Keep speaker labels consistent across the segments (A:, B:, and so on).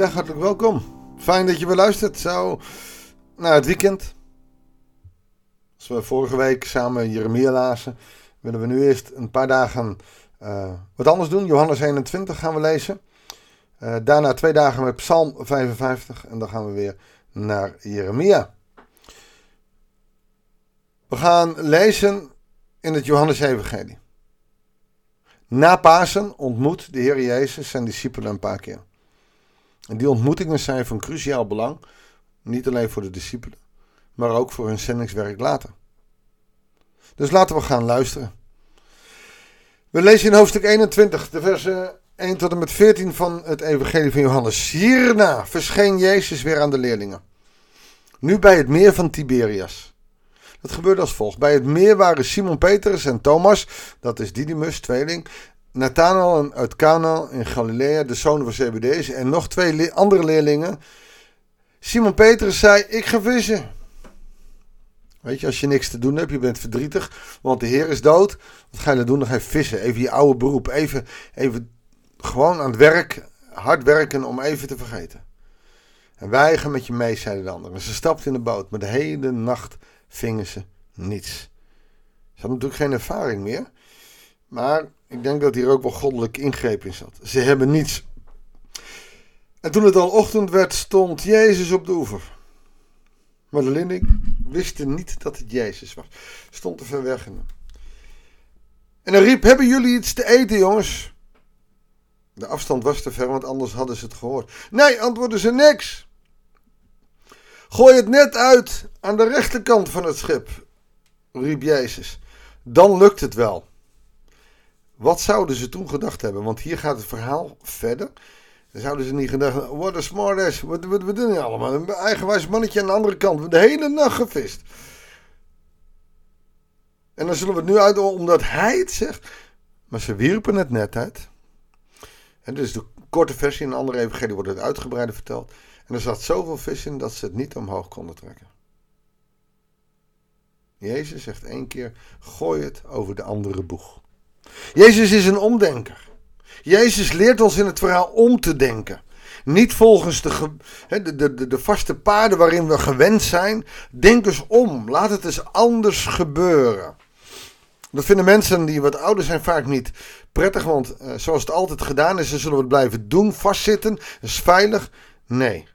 A: Goeiedag, hartelijk welkom. Fijn dat je weer luistert zo naar het weekend. Als we vorige week samen Jeremia lazen, willen we nu eerst een paar dagen uh, wat anders doen. Johannes 21 gaan we lezen. Uh, daarna twee dagen met Psalm 55 en dan gaan we weer naar Jeremia. We gaan lezen in het Johannes-evangelie. Na Pasen ontmoet de Heer Jezus zijn discipelen een paar keer. En die ontmoetingen zijn van cruciaal belang, niet alleen voor de discipelen, maar ook voor hun zendingswerk later. Dus laten we gaan luisteren. We lezen in hoofdstuk 21, de versen 1 tot en met 14 van het Evangelie van Johannes. Hierna verscheen Jezus weer aan de leerlingen. Nu bij het meer van Tiberias. Dat gebeurde als volgt. Bij het meer waren Simon Petrus en Thomas, dat is Didymus, tweeling, Nathanael uit Cana in Galilea, de zoon van Zebedees, en nog twee andere leerlingen. Simon Petrus zei, ik ga vissen. Weet je, als je niks te doen hebt, je bent verdrietig, want de Heer is dood. Wat ga je dan doen? Dan ga je vissen. Even je oude beroep. Even, even gewoon aan het werk, hard werken om even te vergeten. En gaan met je mee, zeiden de anderen. Ze stapten in de boot, maar de hele nacht vingen ze niets. Ze hadden natuurlijk geen ervaring meer. Maar ik denk dat hier ook wel goddelijk ingreep in zat. Ze hebben niets. En toen het al ochtend werd, stond Jezus op de oever. Maar de leerling wisten niet dat het Jezus was. Stond te ver weg. En hij riep: Hebben jullie iets te eten, jongens? De afstand was te ver, want anders hadden ze het gehoord. Nee, antwoordden ze niks. Gooi het net uit aan de rechterkant van het schip, riep Jezus. Dan lukt het wel. Wat zouden ze toen gedacht hebben? Want hier gaat het verhaal verder. Dan zouden ze niet gedacht hebben, what a smartass, wat, wat, doen die allemaal? Een eigenwijs mannetje aan de andere kant, de hele nacht gevist. En dan zullen we het nu uit omdat hij het zegt. Maar ze wierpen het net uit. En dus de korte versie in een andere evangelie wordt het uitgebreider verteld. En er zat zoveel vis in dat ze het niet omhoog konden trekken. Jezus zegt één keer: gooi het over de andere boeg. Jezus is een omdenker. Jezus leert ons in het verhaal om te denken. Niet volgens de, de, de, de vaste paden waarin we gewend zijn. Denk eens om. Laat het eens anders gebeuren. Dat vinden mensen die wat ouder zijn vaak niet prettig, want uh, zoals het altijd gedaan is, zullen we het blijven doen, vastzitten, is veilig. Nee.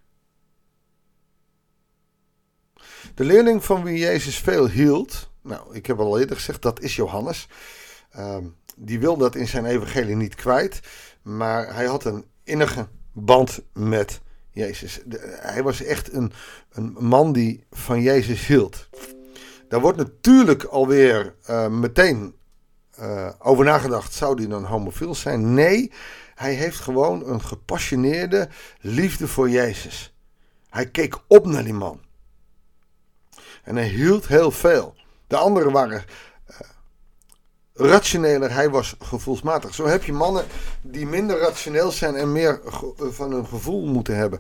A: De leerling van wie Jezus veel hield, nou, ik heb al eerder gezegd, dat is Johannes. Uh, die wil dat in zijn evangelie niet kwijt, maar hij had een innige band met Jezus. Hij was echt een, een man die van Jezus hield. Daar wordt natuurlijk alweer uh, meteen uh, over nagedacht, zou die dan homofiel zijn? Nee, hij heeft gewoon een gepassioneerde liefde voor Jezus. Hij keek op naar die man. En hij hield heel veel. De anderen waren rationeler, hij was gevoelsmatig. Zo heb je mannen die minder rationeel zijn en meer van hun gevoel moeten hebben.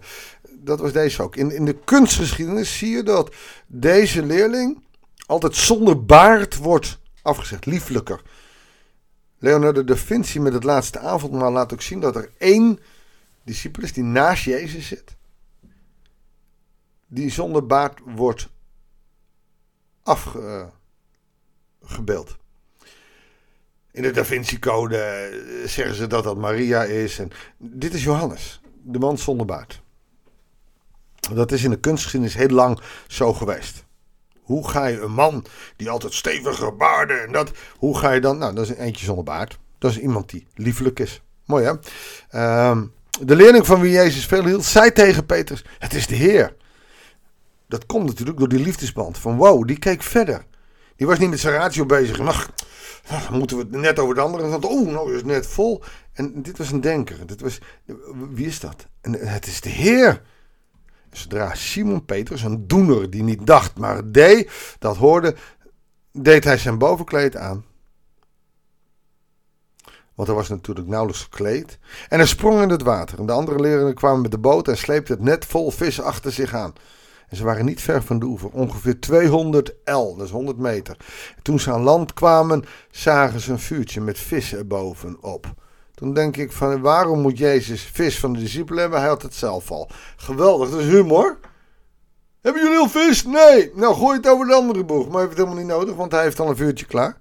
A: Dat was deze ook. In, in de kunstgeschiedenis zie je dat deze leerling altijd zonder baard wordt afgezegd, lieflijker. Leonardo da Vinci met het laatste avondmaal laat ook zien dat er één discipel is die naast Jezus zit. Die zonder baard wordt afgebeeld. In de Da Vinci Code eh, zeggen ze dat dat Maria is. En dit is Johannes, de man zonder baard. Dat is in de kunstgeschiedenis heel lang zo geweest. Hoe ga je een man die altijd stevige baarden en dat, hoe ga je dan, nou dat is een eentje zonder baard. Dat is iemand die liefelijk is. Mooi hè? Um, de leerling van wie Jezus veel hield, zei tegen Petrus, het is de Heer. Dat komt natuurlijk door die liefdesband. Van wow, die keek verder. Die was niet met zijn ratio bezig. Dan moeten we het net over de andere. Dan, oh, nou is het net vol. En dit was een denker. Dit was, wie is dat? En het is de Heer. Zodra Simon Petrus, een doener die niet dacht, maar deed, dat hoorde, deed hij zijn bovenkleed aan. Want hij was natuurlijk nauwelijks gekleed. En hij sprong in het water. En de andere leerlingen kwamen met de boot en sleepten het net vol vis achter zich aan. En ze waren niet ver van de oever, ongeveer 200 L, dat is 100 meter. toen ze aan land kwamen, zagen ze een vuurtje met vissen bovenop. Toen denk ik van waarom moet Jezus vis van de discipelen hebben? Hij had het zelf al. Geweldig, dat is humor. Hebben jullie al vis? Nee. Nou, gooi het over de andere boeg. Maar hij heeft het helemaal niet nodig, want hij heeft al een vuurtje klaar.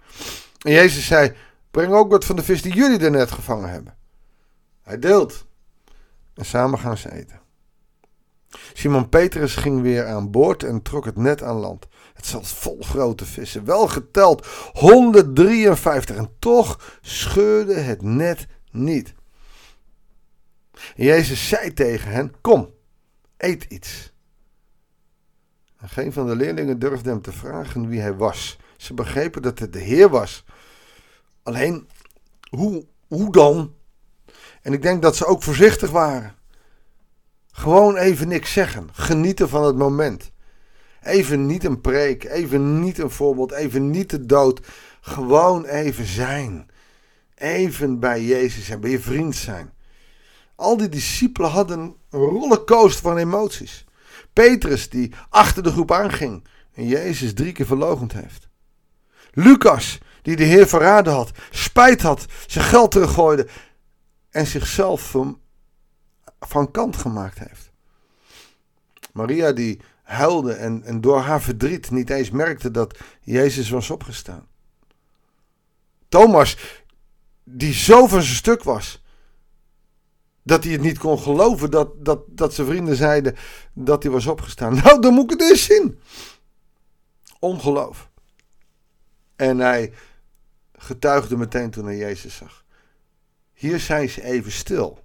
A: En Jezus zei, breng ook wat van de vis die jullie er net gevangen hebben. Hij deelt. En samen gaan ze eten. Simon Petrus ging weer aan boord en trok het net aan land. Het zat vol grote vissen, wel geteld 153 en toch scheurde het net niet. Jezus zei tegen hen: Kom, eet iets. En geen van de leerlingen durfde hem te vragen wie hij was. Ze begrepen dat het de Heer was. Alleen, hoe, hoe dan? En ik denk dat ze ook voorzichtig waren. Gewoon even niks zeggen. Genieten van het moment. Even niet een preek, even niet een voorbeeld, even niet de dood. Gewoon even zijn. Even bij Jezus en bij je vriend zijn. Al die discipelen hadden een rollercoaster van emoties. Petrus die achter de groep aanging en Jezus drie keer verlogend heeft. Lucas die de Heer verraden had, spijt had, zijn geld teruggooide en zichzelf van kant gemaakt heeft. Maria die huilde en, en door haar verdriet niet eens merkte dat Jezus was opgestaan. Thomas, die zo van zijn stuk was, dat hij het niet kon geloven dat, dat, dat zijn vrienden zeiden dat hij was opgestaan. Nou, dan moet ik het eens zien. Ongeloof. En hij getuigde meteen toen hij Jezus zag. Hier zijn ze even stil.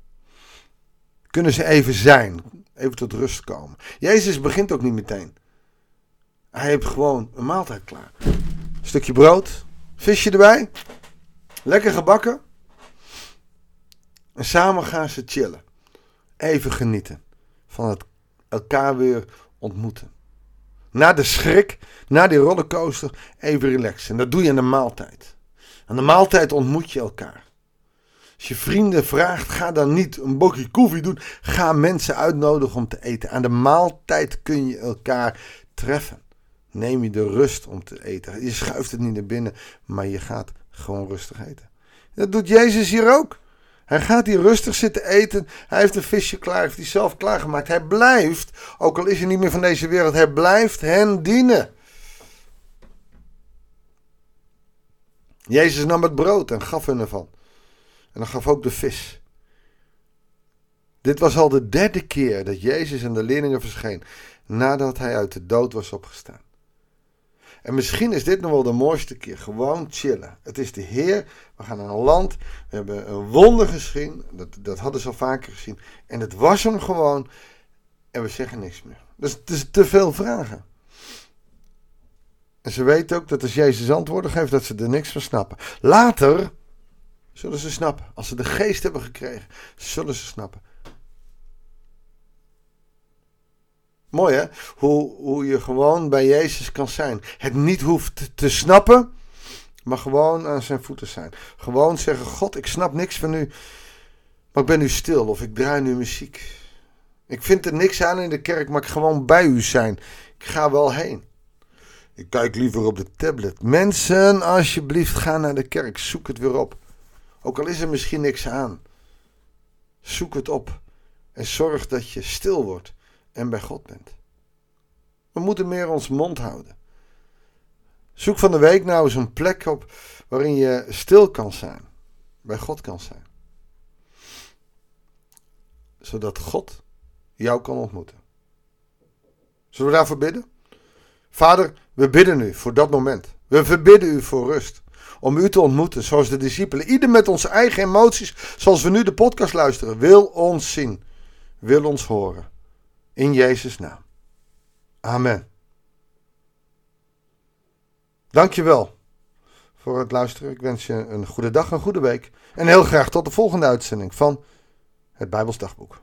A: Kunnen ze even zijn, even tot rust komen. Jezus begint ook niet meteen. Hij heeft gewoon een maaltijd klaar. Stukje brood, visje erbij, lekker gebakken. En samen gaan ze chillen. Even genieten van het elkaar weer ontmoeten. Na de schrik, na die rollercoaster, even relaxen. En dat doe je aan de maaltijd. Aan de maaltijd ontmoet je elkaar. Als je vrienden vraagt, ga dan niet een bokje koffie doen. Ga mensen uitnodigen om te eten. Aan de maaltijd kun je elkaar treffen. Neem je de rust om te eten. Je schuift het niet naar binnen, maar je gaat gewoon rustig eten. Dat doet Jezus hier ook. Hij gaat hier rustig zitten eten. Hij heeft een visje klaar, heeft hij zelf klaargemaakt. Hij blijft, ook al is hij niet meer van deze wereld, hij blijft hen dienen. Jezus nam het brood en gaf hun ervan. En dan gaf ook de vis. Dit was al de derde keer dat Jezus en de leerlingen verscheen nadat hij uit de dood was opgestaan. En misschien is dit nog wel de mooiste keer. Gewoon chillen. Het is de Heer. We gaan naar een land. We hebben een wonder gezien. Dat, dat hadden ze al vaker gezien. En het was hem gewoon. En we zeggen niks meer. Dus het is te veel vragen. En ze weten ook dat als Jezus antwoorden geeft, dat ze er niks van snappen. Later zullen ze snappen. Als ze de geest hebben gekregen, zullen ze snappen. Mooi hè? Hoe, hoe je gewoon bij Jezus kan zijn. Het niet hoeft te snappen, maar gewoon aan zijn voeten zijn. Gewoon zeggen: God, ik snap niks van u, maar ik ben nu stil of ik draai nu muziek. Ik vind er niks aan in de kerk, maar ik gewoon bij u zijn. Ik ga wel heen. Ik kijk liever op de tablet. Mensen, alsjeblieft, ga naar de kerk. Zoek het weer op. Ook al is er misschien niks aan. Zoek het op. En zorg dat je stil wordt en bij God bent. We moeten meer ons mond houden. Zoek van de week nou eens een plek op waarin je stil kan zijn. Bij God kan zijn. Zodat God jou kan ontmoeten. Zullen we daarvoor bidden? Vader, we bidden u voor dat moment. We verbidden u voor rust. Om u te ontmoeten, zoals de discipelen. Ieder met onze eigen emoties, zoals we nu de podcast luisteren. Wil ons zien. Wil ons horen. In Jezus' naam. Amen. Dankjewel voor het luisteren. Ik wens je een goede dag, een goede week. En heel graag tot de volgende uitzending van het Bijbels Dagboek.